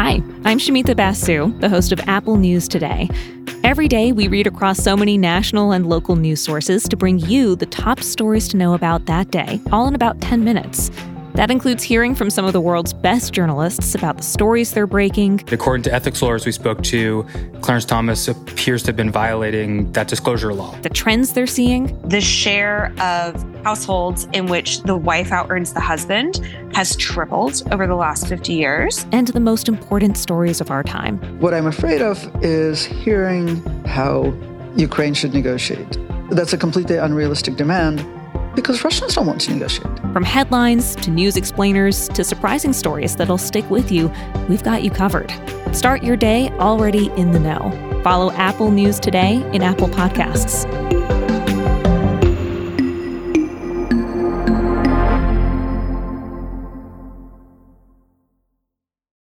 Hi, I'm Shumita Basu, the host of Apple News Today. Every day, we read across so many national and local news sources to bring you the top stories to know about that day, all in about 10 minutes. That includes hearing from some of the world's best journalists about the stories they're breaking. According to ethics lawyers we spoke to, Clarence Thomas appears to have been violating that disclosure law. The trends they're seeing. The share of households in which the wife out earns the husband has tripled over the last 50 years. And the most important stories of our time. What I'm afraid of is hearing how Ukraine should negotiate. That's a completely unrealistic demand because Russians don't want to negotiate. From headlines to news explainers to surprising stories that'll stick with you, we've got you covered. Start your day already in the know. Follow Apple News today in Apple Podcasts.